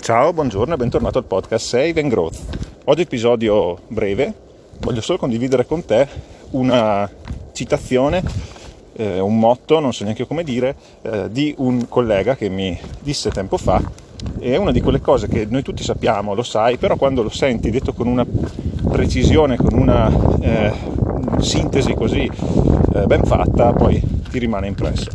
Ciao, buongiorno e bentornato al podcast Save and Growth. Oggi episodio breve, voglio solo condividere con te una citazione, eh, un motto, non so neanche come dire, eh, di un collega che mi disse tempo fa è una di quelle cose che noi tutti sappiamo, lo sai, però quando lo senti detto con una precisione, con una eh, sintesi così eh, ben fatta, poi ti rimane impresso.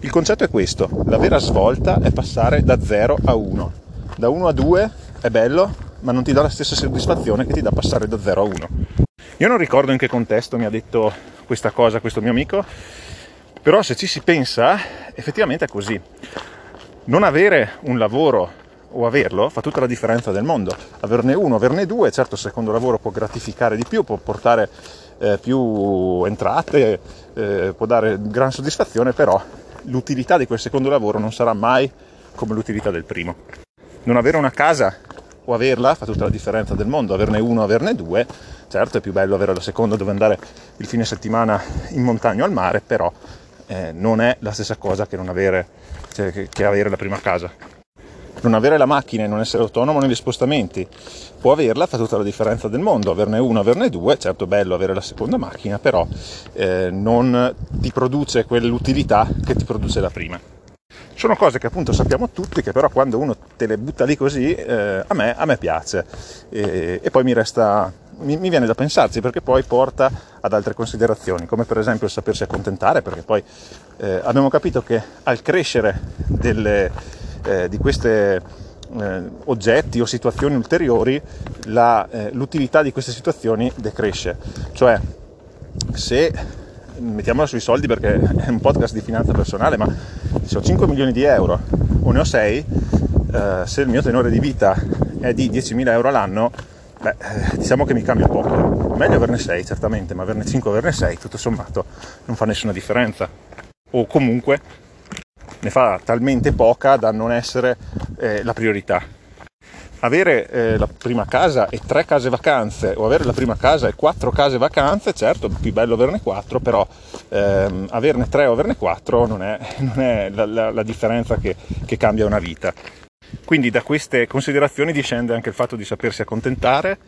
Il concetto è questo, la vera svolta è passare da 0 a 1. Da 1 a 2 è bello, ma non ti dà la stessa soddisfazione che ti dà passare da 0 a 1. Io non ricordo in che contesto mi ha detto questa cosa questo mio amico, però se ci si pensa, effettivamente è così. Non avere un lavoro o averlo fa tutta la differenza del mondo. Averne uno, averne due, certo il secondo lavoro può gratificare di più, può portare eh, più entrate, eh, può dare gran soddisfazione, però l'utilità di quel secondo lavoro non sarà mai come l'utilità del primo. Non avere una casa o averla fa tutta la differenza del mondo, averne uno o averne due, certo è più bello avere la seconda dove andare il fine settimana in montagna o al mare, però eh, non è la stessa cosa che, avere, cioè, che, avere la prima casa non avere la macchina e non essere autonomo negli spostamenti. Può averla, fa tutta la differenza del mondo, averne uno, averne due, certo è bello avere la seconda macchina, però eh, non ti produce quell'utilità che ti produce la prima. Sono cose che appunto sappiamo tutti, che però quando uno te le butta lì così, eh, a, me, a, me, piace. E, e poi mi resta, mi, viene da pensarci perché poi porta ad altre considerazioni, come per esempio il sapersi accontentare, perché poi eh, abbiamo capito che al crescere delle, eh, di questi eh, oggetti o situazioni ulteriori, la, eh, l'utilità di queste situazioni decresce. Cioè, se mettiamola sui soldi perché è un podcast di finanza personale, ma se ho 5 milioni di euro o ne ho 6, eh, se il mio tenore di vita è di 10.000 euro all'anno, beh, eh, diciamo che mi cambia poco. Meglio averne 6 certamente, ma averne 5 o averne 6, tutto sommato, non fa nessuna differenza. O comunque ne fa talmente poca da non essere eh, la priorità. Avere eh, la prima casa e tre case vacanze o avere la prima casa e quattro case vacanze, certo, è più bello averne quattro, però ehm, averne tre o averne quattro non è, non è la, la, la, differenza che, che cambia una vita. Quindi da queste considerazioni discende anche il fatto di sapersi accontentare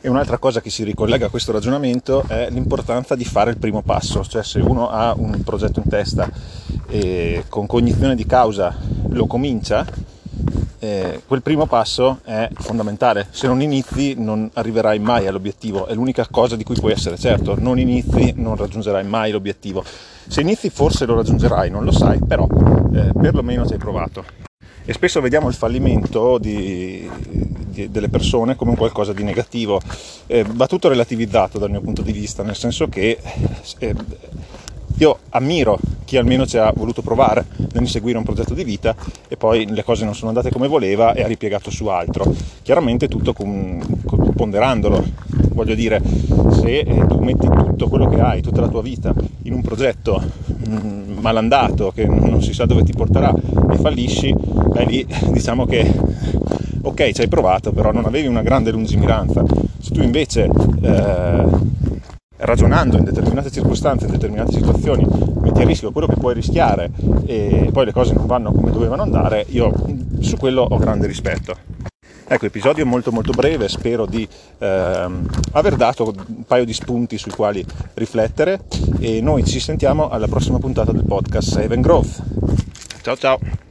e un'altra cosa che si ricollega a questo ragionamento è l'importanza di fare il primo passo, cioè se uno ha un progetto in testa e con cognizione di causa lo comincia, eh, quel primo passo è fondamentale. Se non inizi non arriverai mai all'obiettivo, è l'unica cosa di cui puoi essere certo. Non inizi non raggiungerai mai l'obiettivo. Se inizi forse lo raggiungerai, non lo sai, però eh, perlomeno ci hai provato. E spesso vediamo il fallimento di, di, delle persone come un qualcosa di negativo. Eh, va tutto relativizzato dal mio punto di vista, nel senso che eh, io ammiro chi almeno ci ha voluto provare nell'inseguire un progetto di vita e poi le cose non sono andate come voleva e ha ripiegato su altro. Chiaramente tutto con, con, ponderandolo, voglio dire, se eh, tu metti tutto quello che hai, tutta la tua vita in un progetto mh, mm, malandato che non si sa dove ti porterà e fallisci, beh lì diciamo che ok ci hai provato però non avevi una grande lungimiranza. Se tu invece eh, ragionando in determinate circostanze, in determinate situazioni, metti a rischio quello che puoi rischiare e poi le cose non vanno come dovevano andare, io su quello ho grande rispetto. Ecco, episodio molto molto breve, spero di ehm, aver dato un paio di spunti sui quali riflettere e noi ci sentiamo alla prossima puntata del podcast Save and Growth. Ciao ciao!